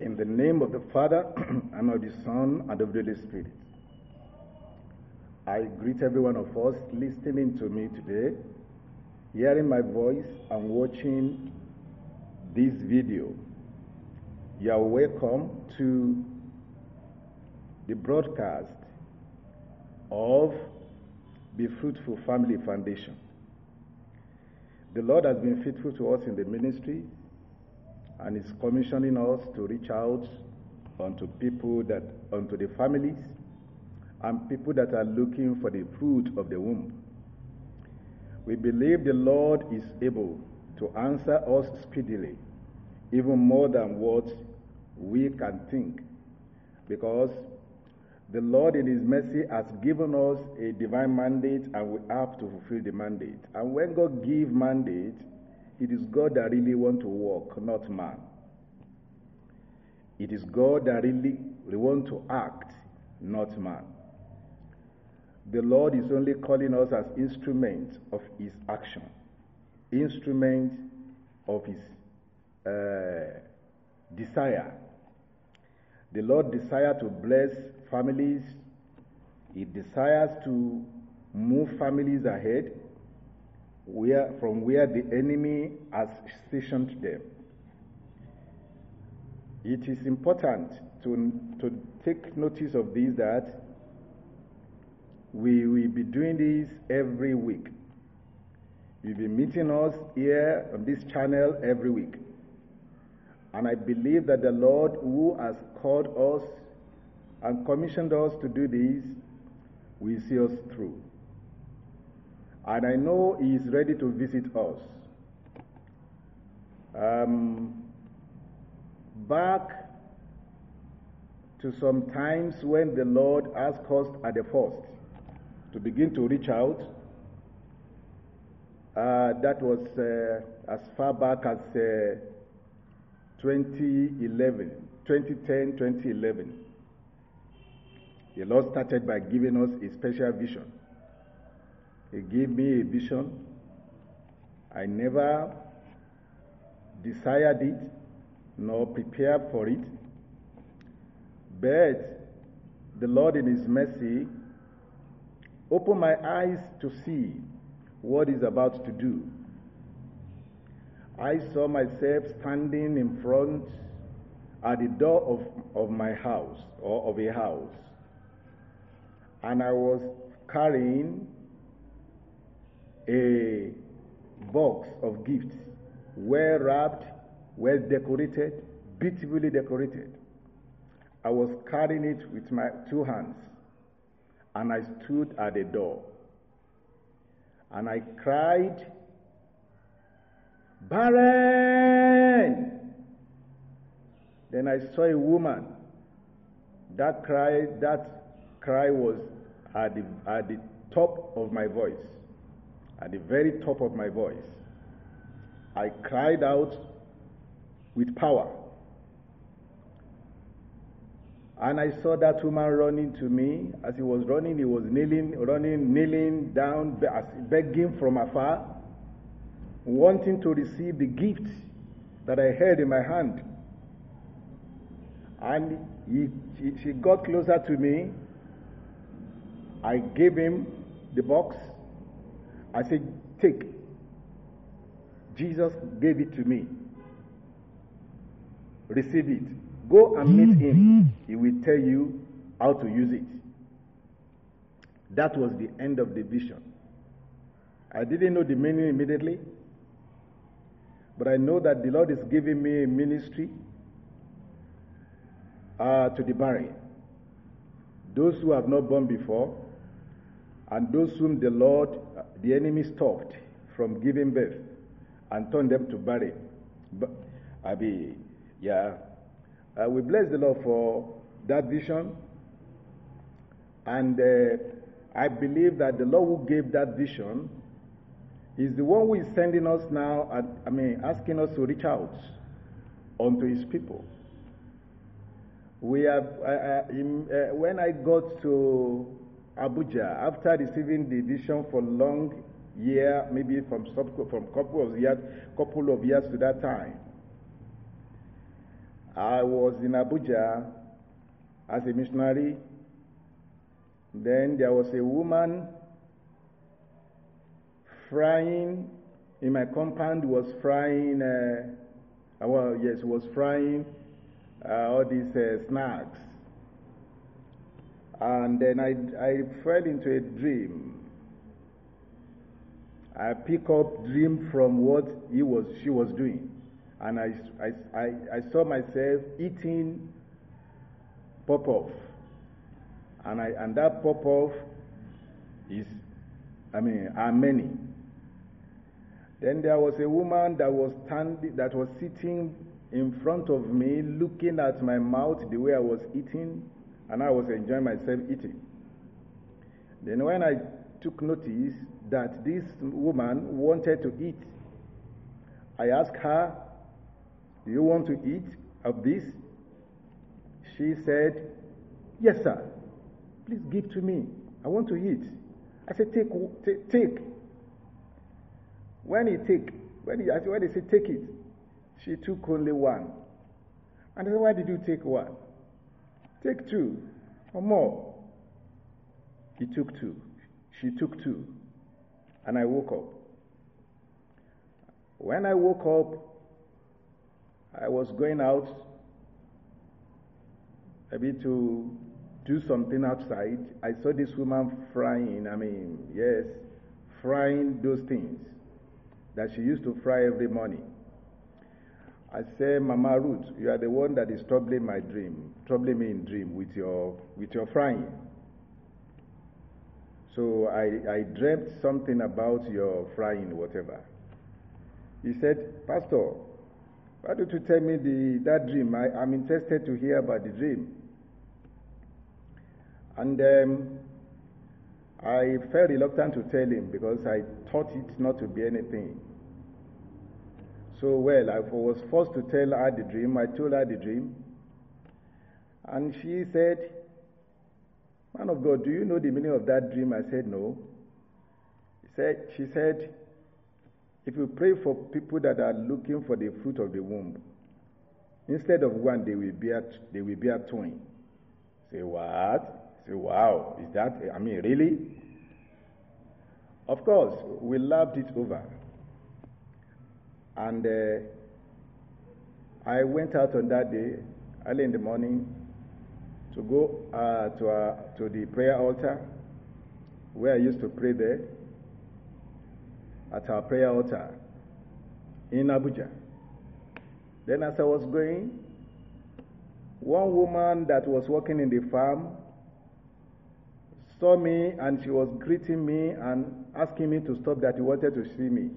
In the name of the Father, and of the Son, and of the Holy Spirit. I greet every one of us listening to me today, hearing my voice, and watching this video. You are welcome to the broadcast of Be Fruitful Family Foundation. The Lord has been faithful to us in the ministry and is commissioning us to reach out unto people that unto the families and people that are looking for the fruit of the womb. We believe the Lord is able to answer us speedily, even more than what we can think, because the Lord in His mercy has given us a divine mandate and we have to fulfill the mandate. And when God gives mandate, it is God that really want to work, not man. It is God that really, want to act, not man. The Lord is only calling us as instruments of His action, instruments of His uh, desire. The Lord desires to bless families. He desires to move families ahead where, from where the enemy has stationed them. It is important to, to take notice of this that we will be doing this every week. You'll be meeting us here on this channel every week. And I believe that the Lord who has called us and commissioned us to do this will see us through. And I know He is ready to visit us. Um, back to some times when the Lord asked us at the first to begin to reach out. Uh, that was uh, as far back as uh, 2011, 2010, 2011. The Lord started by giving us a special vision. He gave me a vision. I never desired it nor prepared for it. But the Lord, in His mercy, opened my eyes to see what He's about to do. I saw myself standing in front at the door of, of my house or of a house. And I was carrying a box of gifts, well wrapped, well decorated, beautifully decorated. I was carrying it with my two hands, and I stood at the door. And I cried, Barren! Then I saw a woman. That cry, that cry was at the, at the top of my voice at the very top of my voice. I cried out with power. And I saw that woman running to me. As he was running, he was kneeling, running, kneeling down, begging from afar, wanting to receive the gift that I held in my hand. And he, she, got closer to me. I gave him the box. I said, Take. Jesus gave it to me. Receive it. Go and meet him. He will tell you how to use it. That was the end of the vision. I didn't know the meaning immediately, but I know that the Lord is giving me a ministry uh, to the barren. Those who have not born before, and those whom the Lord, the enemy stopped from giving birth and turned them to barren. But, I mean, yeah, uh, we bless the Lord for that vision. And uh, I believe that the Lord who gave that vision is the one who is sending us now, at, I mean, asking us to reach out unto his people. We have, uh, in, when I got to Abuja after receiving the vision for long year, maybe from from couple of years, couple of years to that time. I was in Abuja as a missionary. Then there was a woman frying in my compound was frying uh, well yes was frying uh, all these uh, snacks and then I, I fell into a dream. I pick up dream from what he was she was doing. And I, I, I, I saw myself eating pop-off. And, I, and that pop-off is I mean are many. Then there was a woman that was standing, that was sitting in front of me, looking at my mouth the way I was eating, and I was enjoying myself eating. Then when I took notice that this woman wanted to eat, I asked her, "Do you want to eat of this?" She said, "Yes, sir. Please give to me. I want to eat." I said, "Take, take." When he take, when he, when he said take it, she took only one. And I said, why did you take one? Take two or more. He took two. She took two. And I woke up. When I woke up, I was going out maybe to do something outside. I saw this woman frying, I mean, yes, frying those things that she used to fry every morning. I say, Mama Ruth, you are the one that is troubling my dream, troubling me in dream with your with your frying. So I, I dreamt something about your frying, whatever. He said, Pastor, why don't you tell me the, that dream? I, am interested to hear about the dream. And um, I felt reluctant to tell him because I thought it not to be anything. So, well, I was forced to tell her the dream. I told her the dream. And she said, Man of God, do you know the meaning of that dream? I said, No. She said, If you pray for people that are looking for the fruit of the womb, instead of one, they will bear, they will bear twin. Say, What? Say, wow, is that, I mean, really? Of course, we loved it over. And uh, I went out on that day, early in the morning, to go uh, to, uh, to the prayer altar where I used to pray there at our prayer altar in Abuja. Then, as I was going, one woman that was working in the farm saw me and she was greeting me and asking me to stop that she wanted to see me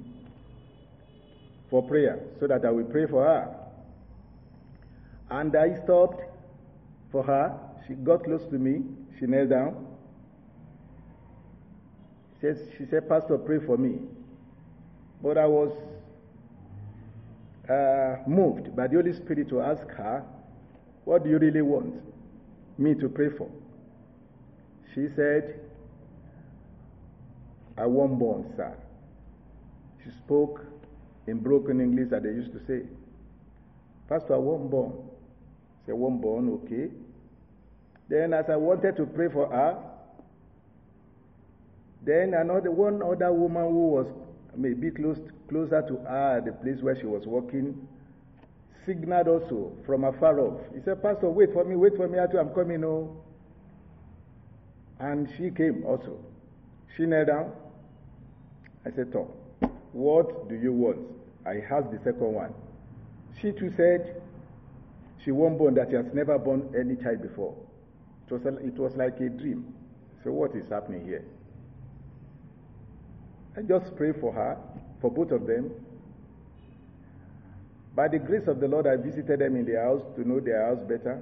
for prayer so that I will pray for her. And I stopped for her. She got close to me. She knelt down. She, says, she said, Pastor, pray for me. But I was uh, moved by the Holy Spirit to ask her, What do you really want me to pray for? She said, I won't born, sir. She spoke in broken English that they used to say. Pastor, I won't born. Say, won't born, okay. Then as I wanted to pray for her, then another one other woman who was maybe close, closer to her, the place where she was working, signaled also from afar off. He said, Pastor, wait for me, wait for me, I'm coming. Oh. And she came also. She knelt down. I said, Tom, what do you want? I asked the second one. She too said she won't born that she has never born any child before. It was, a, it was like a dream. So what is happening here? I just pray for her, for both of them. By the grace of the Lord, I visited them in their house to know their house better.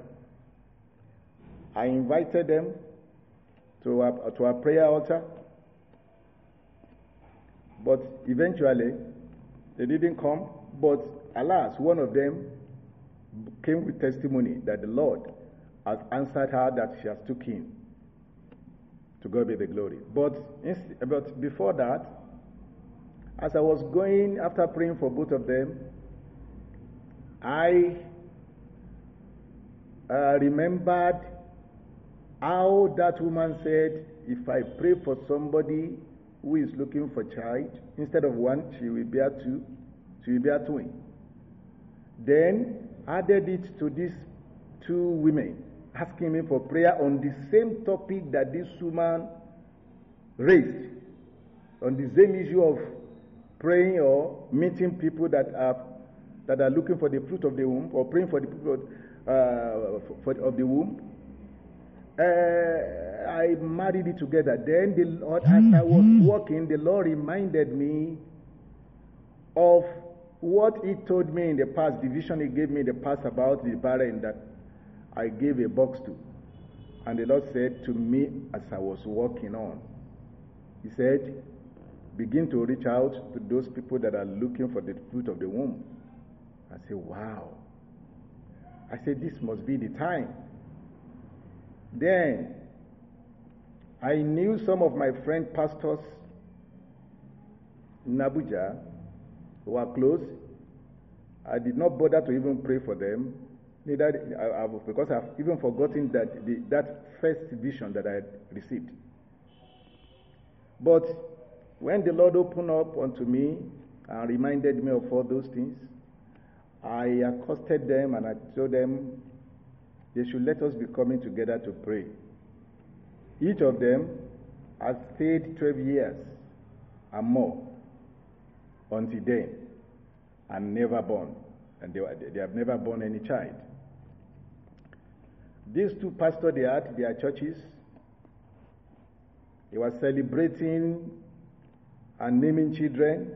I invited them to to our prayer altar. But eventually, they didn't come. But alas, one of them came with testimony that the Lord has answered her that she has took him. To God be the glory. But, but before that, as I was going after praying for both of them, I uh, remembered how that woman said, if I pray for somebody who is looking for child, instead of one, she will bear two, she will bear twin. Then added it to these two women, asking me for prayer on the same topic that this woman raised, on the same issue of praying or meeting people that are that are looking for the fruit of the womb or praying for the people uh, for, of the womb. Uh, I married it together. Then the Lord, as I was walking, the Lord reminded me of what He told me in the past, the vision He gave me in the past about the barren that I gave a box to. And the Lord said to me as I was walking on, He said, Begin to reach out to those people that are looking for the fruit of the womb. I said, Wow. I said, This must be the time. Then I knew some of my friend pastors in Abuja who are close. I did not bother to even pray for them, neither I, I, because I've even forgotten that the, that first vision that I had received. But when the Lord opened up unto me and reminded me of all those things, I accosted them and I told them they should let us be coming together to pray. Each of them has stayed 12 years and more until then and never born. And they, they have never born any child. These two pastors, they had their churches. They were celebrating and naming children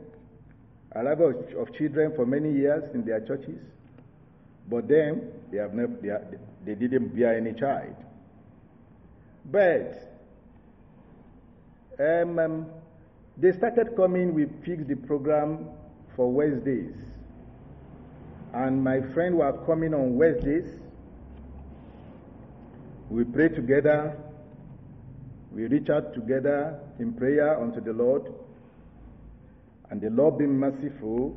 arrival of children for many years in their churches, but then they have never, they, they didn't bear any child. But um, um, they started coming. We fixed the program for Wednesdays, and my friend were coming on Wednesdays. We pray together. We reach out together in prayer unto the Lord. And the Lord being merciful,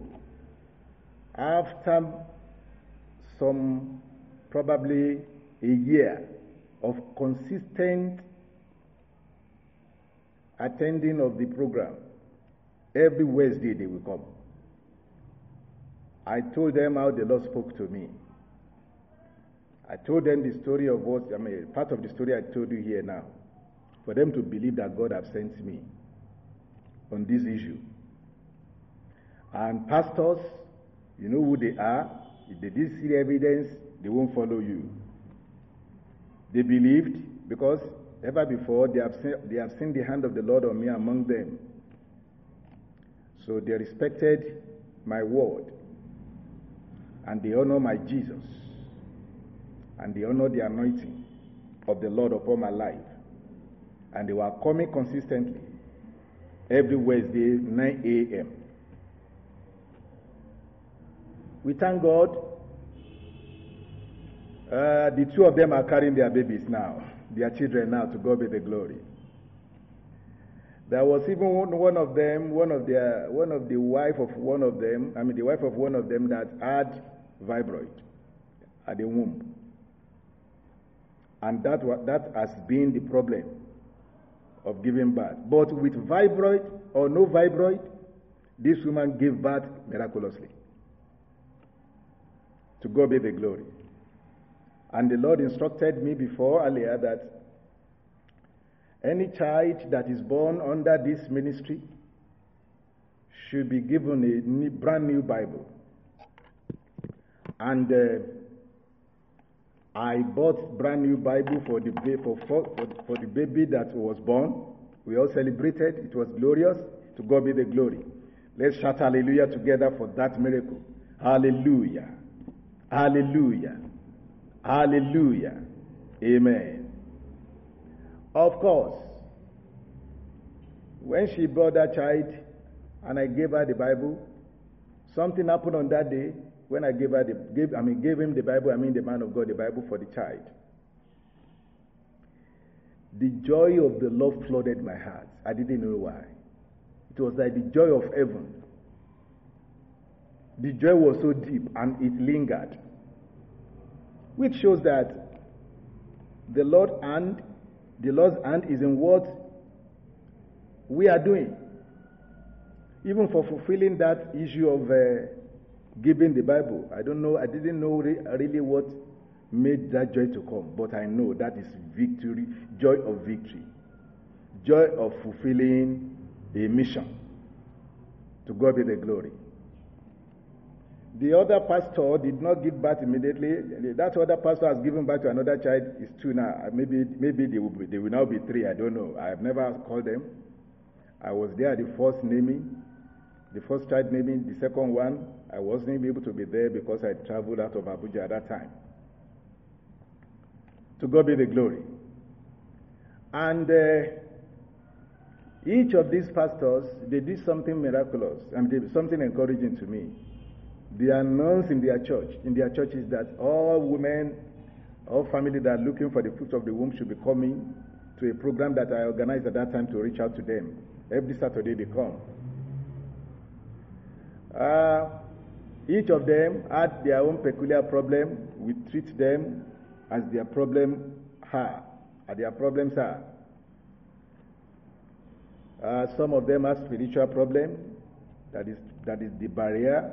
after some probably a year of consistent attending of the program, every Wednesday they will come. I told them how the Lord spoke to me. I told them the story of what, I mean, part of the story I told you here now, for them to believe that God has sent me on this issue. And pastors, you know who they are. If they didn't see the evidence, they won't follow you. They believed because ever before they have seen, they have seen the hand of the Lord on me among them. So they respected my word and they honor my Jesus and they honor the anointing of the Lord upon my life. And they were coming consistently every Wednesday, 9 a.m. We thank God. Uh, the two of them are carrying their babies now, their children now, to God be the glory. There was even one of them, one of their, one of the wife of one of them, I mean the wife of one of them that had fibroid at the womb, and that that has been the problem of giving birth. But with fibroid or no fibroid, this woman gave birth miraculously. To God be the glory. And the Lord instructed me before earlier that any child that is born under this ministry should be given a brand new Bible. And uh, I bought brand new Bible for the for, for, for the baby that was born. We all celebrated. It was glorious. To God be the glory. Let's shout hallelujah together for that miracle. Hallelujah. Hallelujah. Hallelujah. Amen. Of course, when she brought that child and I gave her the Bible, something happened on that day when I gave her the gave, I mean gave him the Bible, I mean the man of God the Bible for the child. The joy of the Lord flooded my heart. I didn't know why. It was like the joy of heaven. The joy was so deep and it lingered. which shows that the Lord and the Lord's hand is in what we are doing. Even for fulfilling that issue of uh, giving the Bible. I don't know, I didn't know re- really what made that joy to come, but I know that is victory, joy of victory, joy of fulfilling a mission. To God be the glory. The other pastor did not give birth immediately. That other pastor has given birth to another child. Is two now. Maybe maybe they will, be, they will now be three. I don't know. I have never called them. I was there the first naming, the first child naming, the second one. I wasn't able to be there because I traveled out of Abuja at that time. To God be the glory. And uh, each of these pastors, they did something miraculous and something encouraging to me. They announced in their church, in their churches, that all women, all families that are looking for the fruit of the womb should be coming to a program that I organized at that time to reach out to them. Every Saturday they come. Uh, each of them had their own peculiar problem. We treat them as their problem are, as their problems are. Uh, some of them have spiritual problem, that is that is the barrier.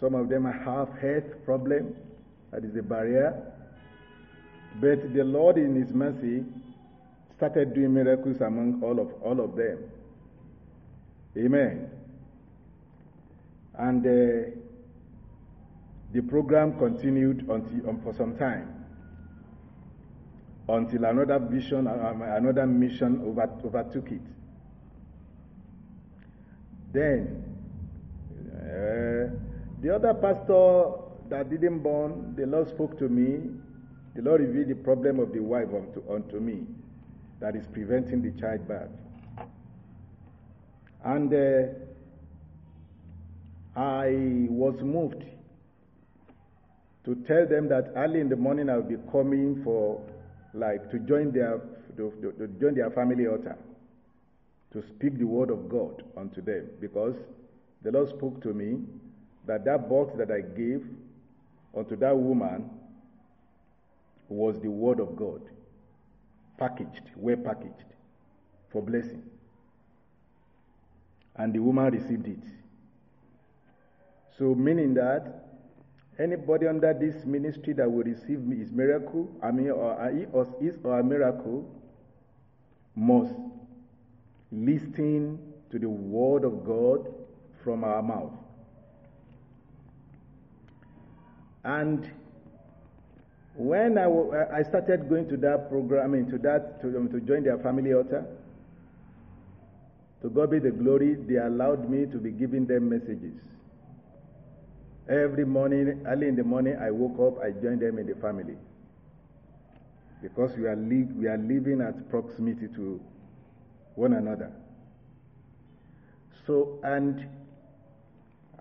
Some of them have health problem, that is a barrier. But the Lord, in His mercy, started doing miracles among all of all of them. Amen. And uh, the program continued until, um, for some time until another vision, um, another mission over, overtook it. Then, uh, the other pastor that didn't born, the Lord spoke to me. The Lord revealed the problem of the wife unto, unto me that is preventing the childbirth. And uh, I was moved to tell them that early in the morning I will be coming for, like, to join their, to, to, to join their family altar, to speak the word of God unto them, because the Lord spoke to me that that box that I gave unto that woman was the word of God, packaged, well packaged, for blessing. And the woman received it. So, meaning that anybody under this ministry that will receive his miracle, I mean, or is or a miracle, must listen to the word of God from our mouth. And when I, I started going to that program, I mean, to that, to, um, to join their family altar, to God be the glory, they allowed me to be giving them messages. Every morning, early in the morning, I woke up, I joined them in the family. Because we are, li- we are living at proximity to one another. So, and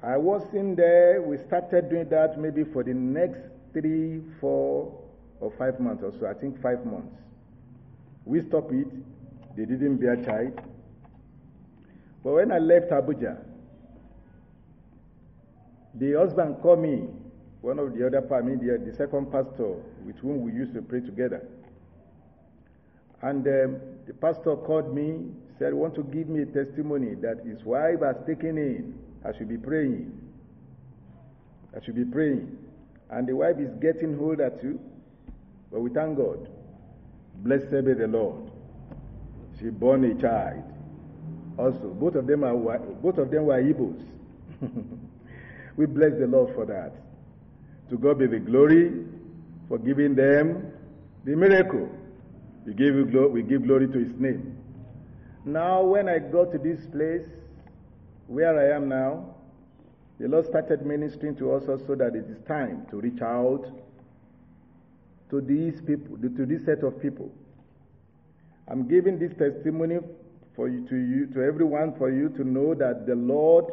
I was in there, we started doing that maybe for the next three, four, or five months or so. I think five months. We stopped it. They didn't bear child. But when I left Abuja, the husband called me, one of the other, mean, the, the second pastor with whom we used to pray together. And um, the pastor called me, said, want to give me a testimony that his wife has taken in. I should be praying. I should be praying. And the wife is getting older too. But we thank God. Blessed be the Lord. She born a child. Also, both of them are both of them were Igbos. we bless the Lord for that. To God be the glory for giving them the miracle. We give, we give glory to His name. Now, when I got to this place where I am now, the Lord started ministering to us so that it is time to reach out to these people, to this set of people. I'm giving this testimony for you, to you, to everyone, for you to know that the Lord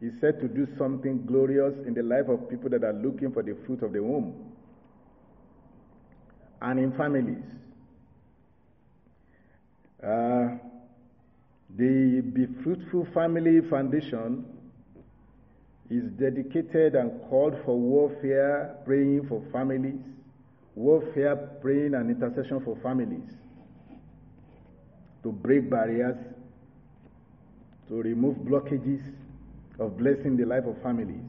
is said to do something glorious in the life of people that are looking for the fruit of the womb and in families. Uh, the Be Fruitful Family Foundation is dedicated and called for warfare, praying for families, warfare, praying and intercession for families, to break barriers, to remove blockages of blessing the life of families.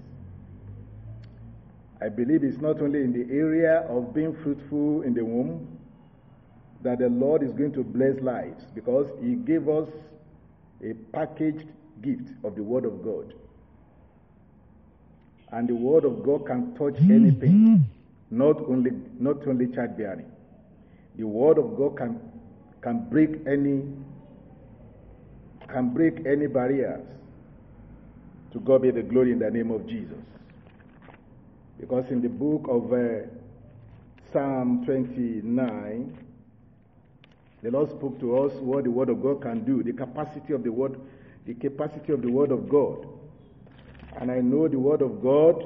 I believe it's not only in the area of being fruitful in the womb that the Lord is going to bless lives because He gave us a packaged gift of the Word of God. And the Word of God can touch anything, not only, not only childbearing. The Word of God can, can break any can break any barriers. To God be the glory in the name of Jesus. Because in the book of uh, Psalm 29, the Lord spoke to us what the Word of God can do, the capacity of the Word, the capacity of the Word of God. And I know the Word of God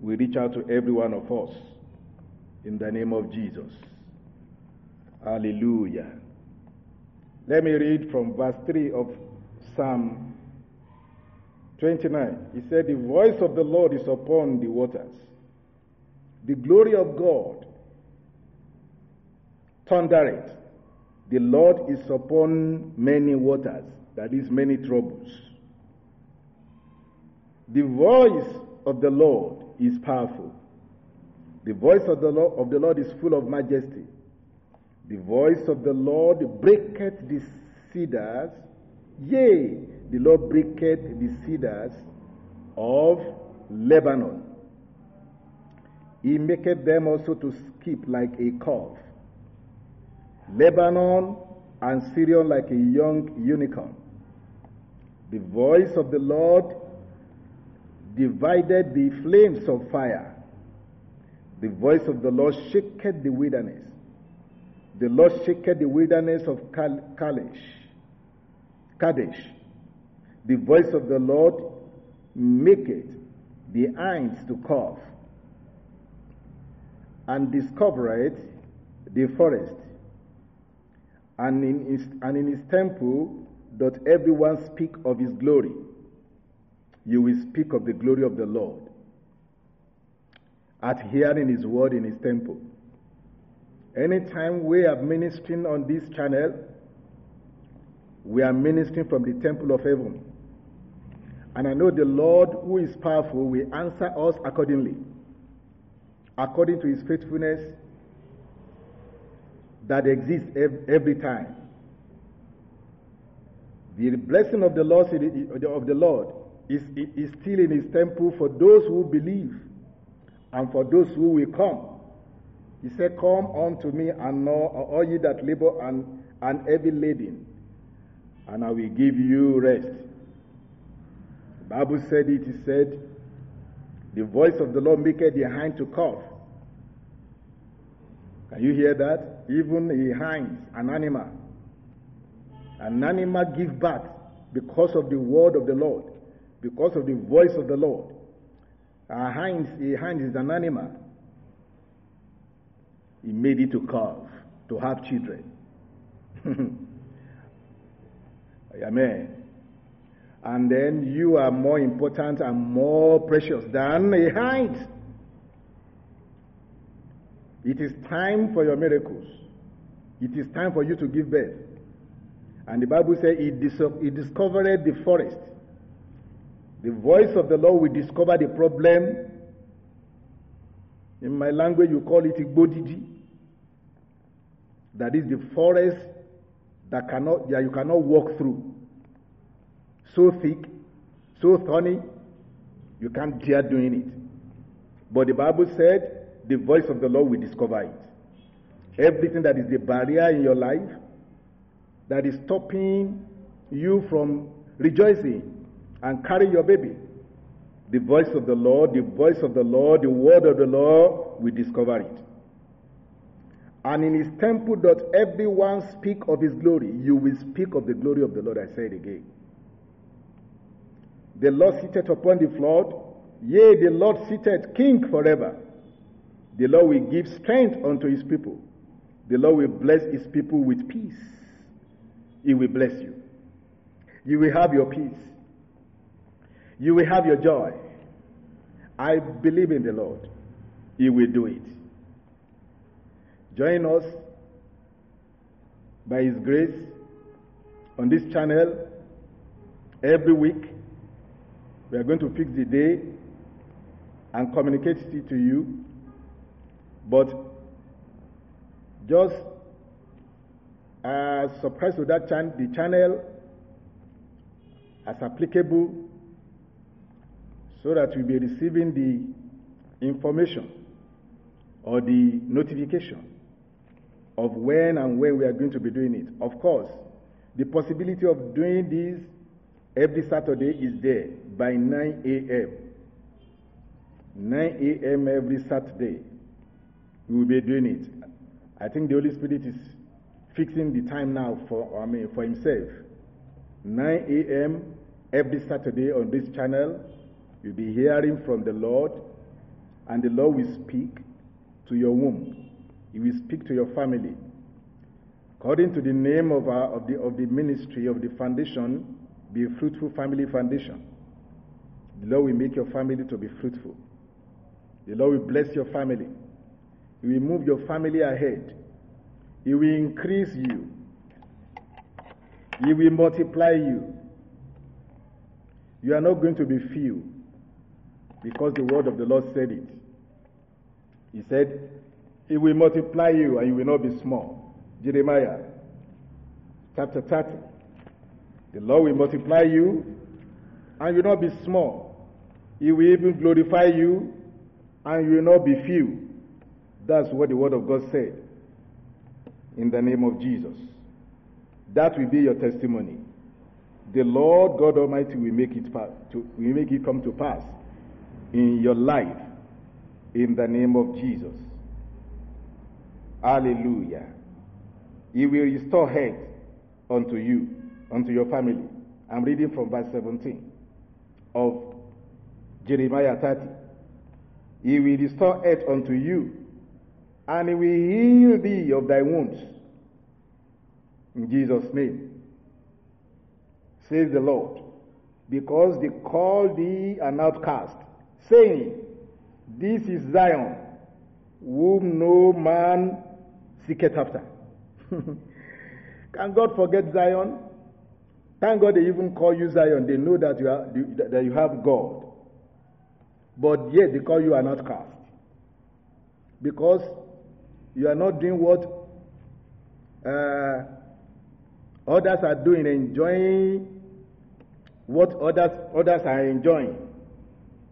will reach out to every one of us in the name of Jesus. Hallelujah. Let me read from verse 3 of Psalm 29. He said, The voice of the Lord is upon the waters. The glory of God thundereth. The Lord is upon many waters, that is, many troubles. The voice of the Lord is powerful. The voice of the Lord, of the Lord is full of majesty. The voice of the Lord breaketh the cedars, yea, the Lord breaketh the cedars of Lebanon. He maketh them also to skip like a calf. Lebanon and Syria like a young unicorn. The voice of the Lord divided the flames of fire. The voice of the Lord shaketh the wilderness. The Lord shaketh the wilderness of Kadesh. Kadesh. The voice of the Lord maketh the hinds to cough, and discovereth the forest. And in his, and in his temple doth everyone speak of his glory. You will speak of the glory of the Lord at hearing his word in his temple. Anytime we are ministering on this channel, we are ministering from the temple of heaven. And I know the Lord, who is powerful, will answer us accordingly, according to his faithfulness that exists every time. The blessing of the Lord, of the Lord is, is still in his temple for those who believe and for those who will come. He said, Come unto me and know all ye that labor and, and heavy laden, and I will give you rest. The Bible said it, he said, The voice of the Lord maketh the hind to cough. Can you hear that? Even a hind, an animal. An animal give birth because of the word of the Lord, because of the voice of the Lord. A hind, a hind is an animal. He made it to carve, to have children. Amen. And then you are more important and more precious than a hind. It is time for your miracles. It is time for you to give birth. And the Bible says he, he discovered the forest. The voice of the Lord will discover the problem. In my language, you call it Igbodidi. That is the forest that cannot that you cannot walk through. So thick, so thorny, you can't dare doing it. But the Bible said the voice of the Lord will discover it. Everything that is the barrier in your life that is stopping you from rejoicing and carrying your baby. The voice of the Lord, the voice of the Lord, the word of the Lord will discover it. And in his temple doth everyone speak of his glory. You will speak of the glory of the Lord, I say it again. The Lord seated upon the flood, yea, the Lord seated king forever. The Lord will give strength unto his people. The Lord will bless his people with peace. He will bless you. You will have your peace. You will have your joy. I believe in the Lord. He will do it. Join us by His grace on this channel every week. We are going to fix the day and communicate it to you. But just as surprise to that chan- the channel as applicable so that we'll be receiving the information or the notification of when and when we are going to be doing it. Of course, the possibility of doing this every Saturday is there by 9 a.m. 9 a.m. every Saturday. We will be doing it. I think the Holy Spirit is fixing the time now for I mean for himself. 9 a.m. every Saturday on this channel. You'll be hearing from the Lord, and the Lord will speak to your womb. He will speak to your family. According to the name of, our, of, the, of the ministry of the foundation, be a fruitful family foundation. The Lord will make your family to be fruitful. The Lord will bless your family. He will move your family ahead. He will increase you. He will multiply you. You are not going to be few because the word of the Lord said it. He said, He will multiply you and you will not be small. Jeremiah chapter 30. The Lord will multiply you and you will not be small. He will even glorify you and you will not be few. That's what the word of God said. In the name of Jesus. That will be your testimony. The Lord God Almighty will make it to, will make it come to pass in your life in the name of Jesus. Hallelujah. He will restore health unto you, unto your family. I'm reading from verse 17 of Jeremiah 30. He will restore health unto you, and he will heal thee of thy wounds. In Jesus' name. Says the Lord. Because they call thee an outcast, saying, This is Zion, whom no man seeketh after. Can God forget Zion? Thank God they even call you Zion. They know that you, are, that you have God. But yet they call you an outcast. Because you are not doing what uh, others are doing, enjoying what others, others are enjoying.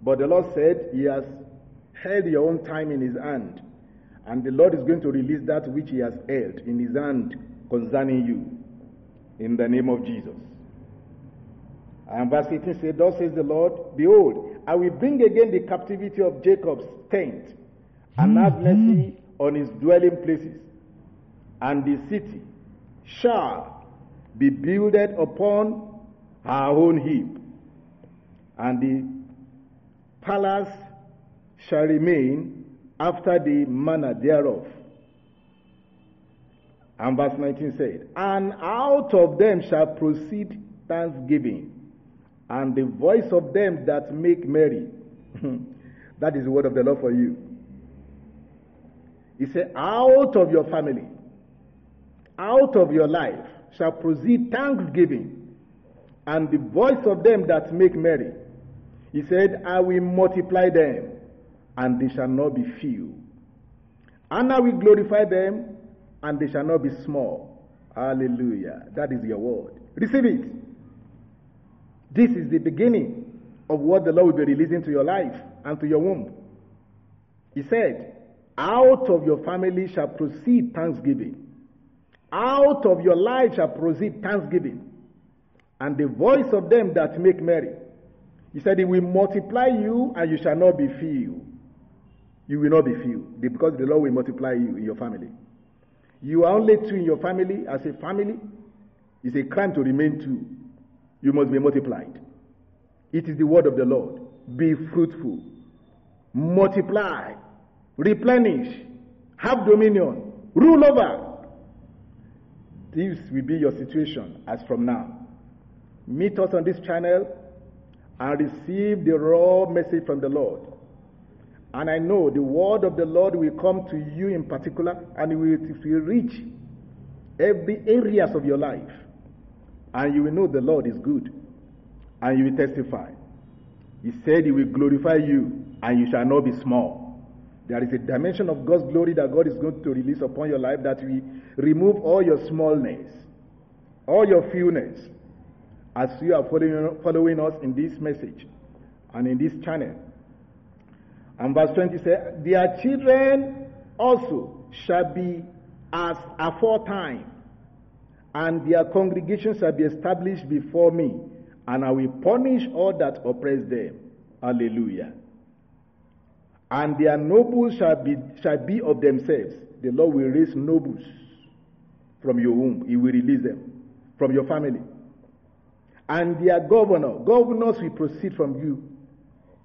But the Lord said He has held your own time in His hand. And the Lord is going to release that which He has held in His hand concerning you. In the name of Jesus. And verse 18 says, Thus says the Lord, Behold, I will bring again the captivity of Jacob's tent, and have mercy on his dwelling places. And the city shall be builded upon her own heap, and the palace shall remain after the manner thereof. And verse 19 said, And out of them shall proceed thanksgiving, and the voice of them that make merry. that is the word of the Lord for you. He said, Out of your family, out of your life shall proceed thanksgiving, and the voice of them that make merry. He said, I will multiply them, and they shall not be few. And I will glorify them, and they shall not be small. Hallelujah. That is your word. Receive it. This is the beginning of what the Lord will be releasing to your life and to your womb. He said, Out of your family shall proceed thanksgiving. Out of your life shall proceed thanksgiving. And the voice of them that make merry. He said, He will multiply you, and you shall not be few. You will not be few, because the Lord will multiply you in your family. You are only two in your family. As a family, it's a crime to remain two. You must be multiplied. It is the word of the Lord. Be fruitful, multiply, replenish, have dominion, rule over. This will be your situation as from now. Meet us on this channel and receive the raw message from the Lord And I know the word of the Lord will come to you in particular and it will, it will reach every areas of your life. And you will know the Lord is good. And you will testify. He said he will glorify you and you shall not be small. There is a dimension of God's glory that God is going to release upon your life that will remove all your smallness, all your fewness, as you are following, following us in this message and in this channel. And verse 20 says, Their children also shall be as aforetime, and their congregation shall be established before me, and I will punish all that oppress them. Hallelujah. And their nobles shall be, shall be of themselves. The Lord will raise nobles from your womb. He will release them from your family. And their governor, governors will proceed from you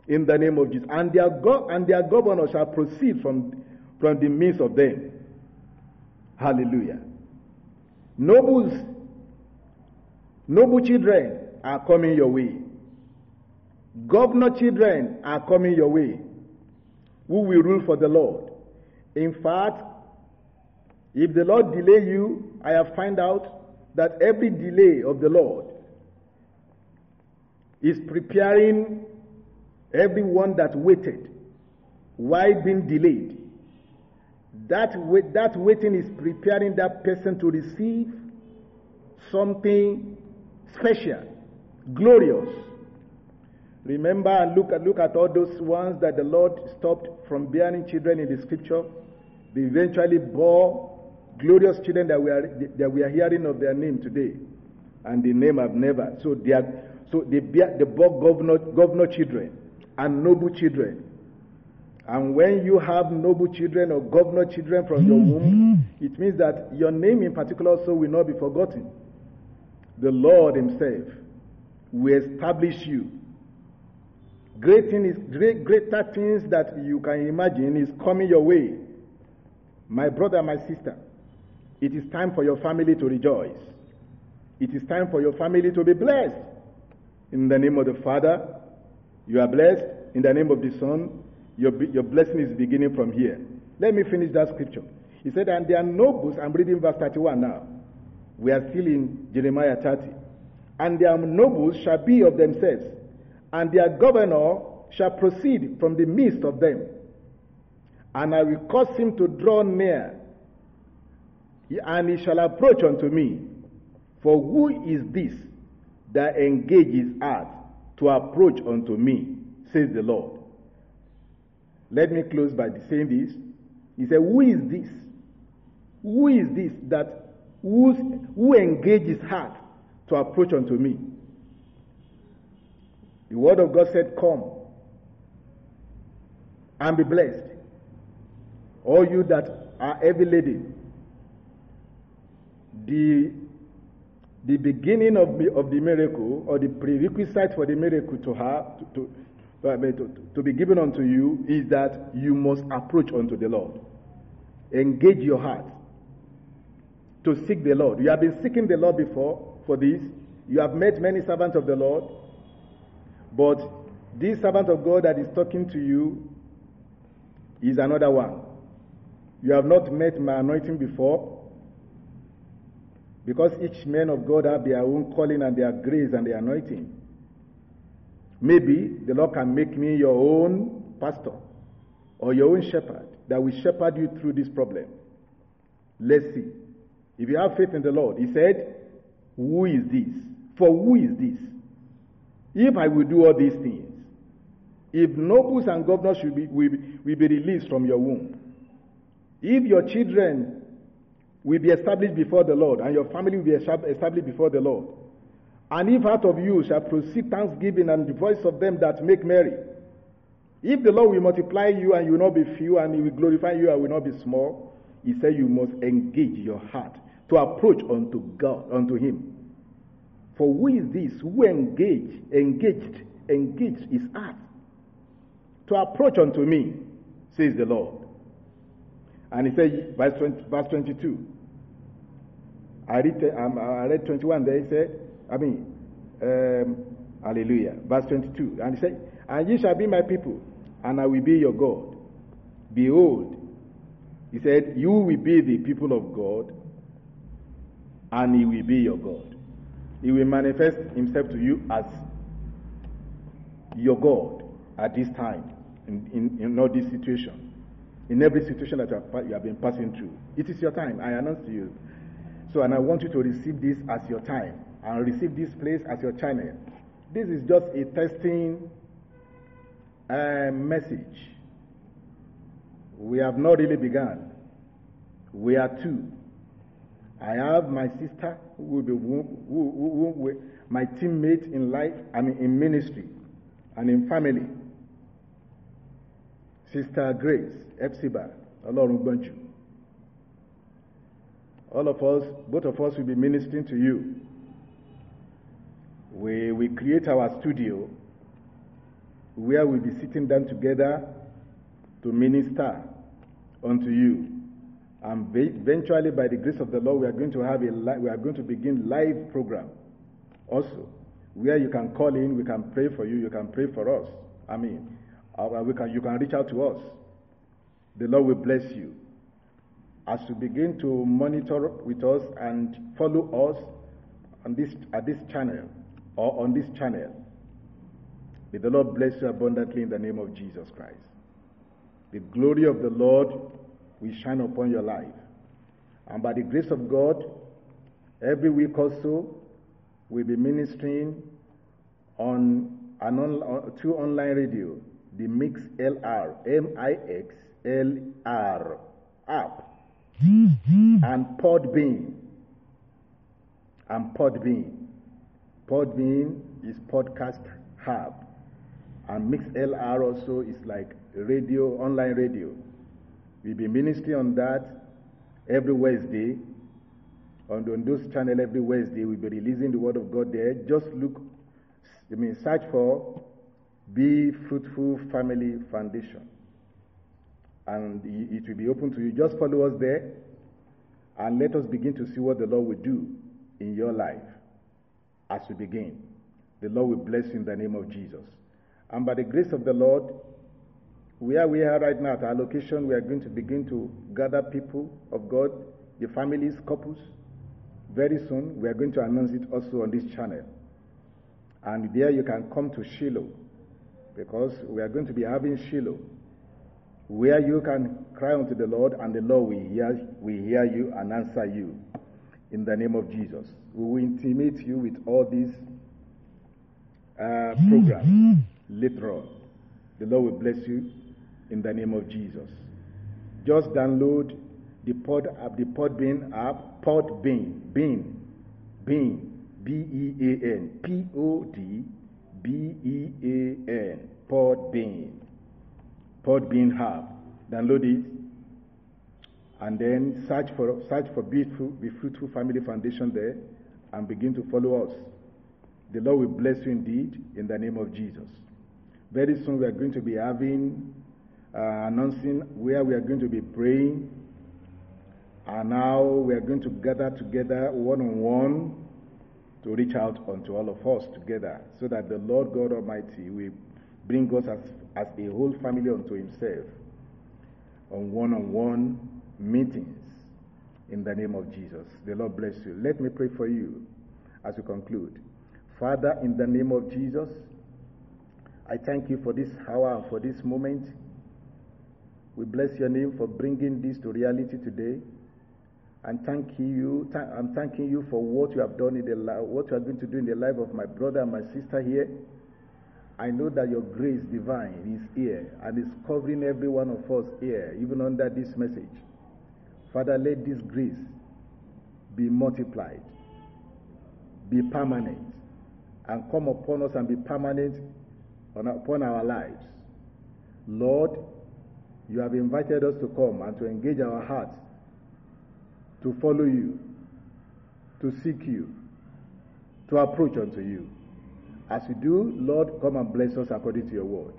in the name of Jesus. And their, go- and their governor shall proceed from, from the midst of them. Hallelujah. Nobles, noble children are coming your way. Governor children are coming your way. Who will rule for the Lord? In fact, if the Lord delay you, I have found out that every delay of the Lord is preparing everyone that waited why being delayed. That, wait, that waiting is preparing that person to receive something special, glorious. Remember and look at, look at all those ones that the Lord stopped from bearing children in the scripture. They eventually bore glorious children that we are, that we are hearing of their name today. And the name have never. So they are, so they bear, they bore governor, governor children and noble children. And when you have noble children or governor children from your womb, mm-hmm. it means that your name in particular also will not be forgotten. The Lord Himself will establish you. Great things, great, greater things that you can imagine is coming your way. My brother, my sister, it is time for your family to rejoice. It is time for your family to be blessed. In the name of the Father, you are blessed. In the name of the Son, your, your blessing is beginning from here. Let me finish that scripture. He said, And there are nobles, I'm reading verse 31 now. We are still in Jeremiah 30. And their nobles shall be of themselves, and their governor shall proceed from the midst of them. And I will cause him to draw near, and he shall approach unto me. For who is this that engages us to approach unto me, says the Lord? Let me close by saying this. He said, Who is this? Who is this that who's, who engages heart to approach unto me? The word of God said, Come and be blessed. All you that are heavy laden. The, the beginning of the, of the miracle or the prerequisite for the miracle to have to, to, to, be given unto you is that you must approach unto the Lord. Engage your heart to seek the Lord. You have been seeking the Lord before for this. You have met many servants of the Lord. But this servant of God that is talking to you is another one. You have not met my anointing before. Because each man of God have their own calling and their grace and their anointing. Maybe the Lord can make me your own pastor or your own shepherd that will shepherd you through this problem. Let's see. If you have faith in the Lord, He said, Who is this? For who is this? If I will do all these things, if nobles and governors should be, will, will be released from your womb, if your children will be established before the Lord, and your family will be established before the Lord, and if out of you shall proceed thanksgiving and the voice of them that make merry, if the Lord will multiply you and you will not be few, and He will glorify you and will not be small, He said you must engage your heart to approach unto God, unto Him. For who is this who engaged, engaged, engaged is us to approach unto me, says the Lord. And he said, verse, 20, verse 22. I read, um, I read 21 there, he said, I mean, um, hallelujah. Verse 22. And he said, And ye shall be my people, and I will be your God. Behold, he said, You will be the people of God, and he will be your God. He will manifest himself to you as your God at this time, in, in, in all this situation, in every situation that you have, you have been passing through. It is your time. I announce to you. So, and I want you to receive this as your time and receive this place as your channel. This is just a testing uh, message. We have not really begun. We are two. I have my sister who will be who, who, my teammate in life, I mean in ministry and in family. Sister Grace, Epsiba, Ọlọ́run. All of us, both of us will be ministering to you. We, we create our studio where we'll be sitting down together to minister unto you. And eventually, by the grace of the Lord, we are going to have a we are going to begin live program also, where you can call in, we can pray for you, you can pray for us. I mean, uh, we can you can reach out to us. The Lord will bless you as you begin to monitor with us and follow us on this at this channel or on this channel. May the Lord bless you abundantly in the name of Jesus Christ. The glory of the Lord will shine upon your life. And by the grace of God, every week or so, we'll be ministering on an on, uh, two online radio, the Mix LR, M-I-X L-R app, and Podbean, and Podbean. Podbean is podcast hub, and Mix LR also is like radio, online radio. We'll be ministering on that every Wednesday. On, on those channel every Wednesday, we'll be releasing the word of God there. Just look, I mean, search for Be Fruitful Family Foundation. And it will be open to you. Just follow us there and let us begin to see what the Lord will do in your life as we begin. The Lord will bless you in the name of Jesus. And by the grace of the Lord, where we are right now at our location, we are going to begin to gather people of God, the families, couples. Very soon, we are going to announce it also on this channel. And there you can come to Shiloh, because we are going to be having Shiloh, where you can cry unto the Lord, and the Lord will hear, will hear you and answer you. In the name of Jesus. We will intimate you with all these uh, programs later on. The Lord will bless you in the name of Jesus. Just download the Pod app, the pod Podbean app, Podbean, Bean, Bean, B-E-A-N, P-O-D, B-E-A-N, Podbean, Podbean app. Download it, and then search for search for Be Fruitful Family Foundation there, and begin to follow us. The Lord will bless you indeed in the name of Jesus. Very soon we are going to be having uh, announcing where we are going to be praying. And now we are going to gather together one on one to reach out unto all of us together so that the Lord God Almighty will bring us as, as a whole family unto Himself on one on one meetings in the name of Jesus. The Lord bless you. Let me pray for you as we conclude. Father, in the name of Jesus, I thank you for this hour for this moment. We bless your name for bringing this to reality today. And thank you. Th- I'm thanking you for what you have done in the li- what you are going to do in the life of my brother and my sister here. I know that your grace divine is here and is covering every one of us here, even under this message. Father, let this grace be multiplied, be permanent, and come upon us and be permanent on, upon our lives. Lord, you have invited us to come and to engage our hearts, to follow you, to seek you, to approach unto you. As we do, Lord, come and bless us according to your word.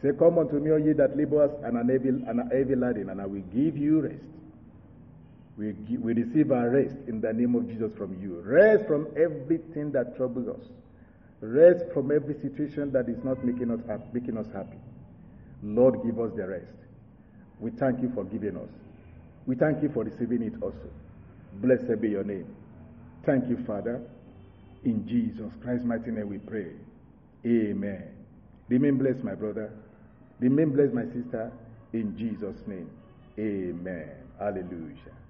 Say, Come unto me, all ye that labor and are heavy, and are heavy laden, and I will give you rest. We, gi- we receive our rest in the name of Jesus from you. Rest from everything that troubles us. Rest from every situation that is not making us, making us happy. Lord, give us the rest. We thank you for giving us. We thank you for receiving it also. Blessed be your name. Thank you, Father. In Jesus Christ's mighty name we pray. Amen. Remain blessed, my brother. Remain blessed, my sister. In Jesus' name. Amen. Hallelujah.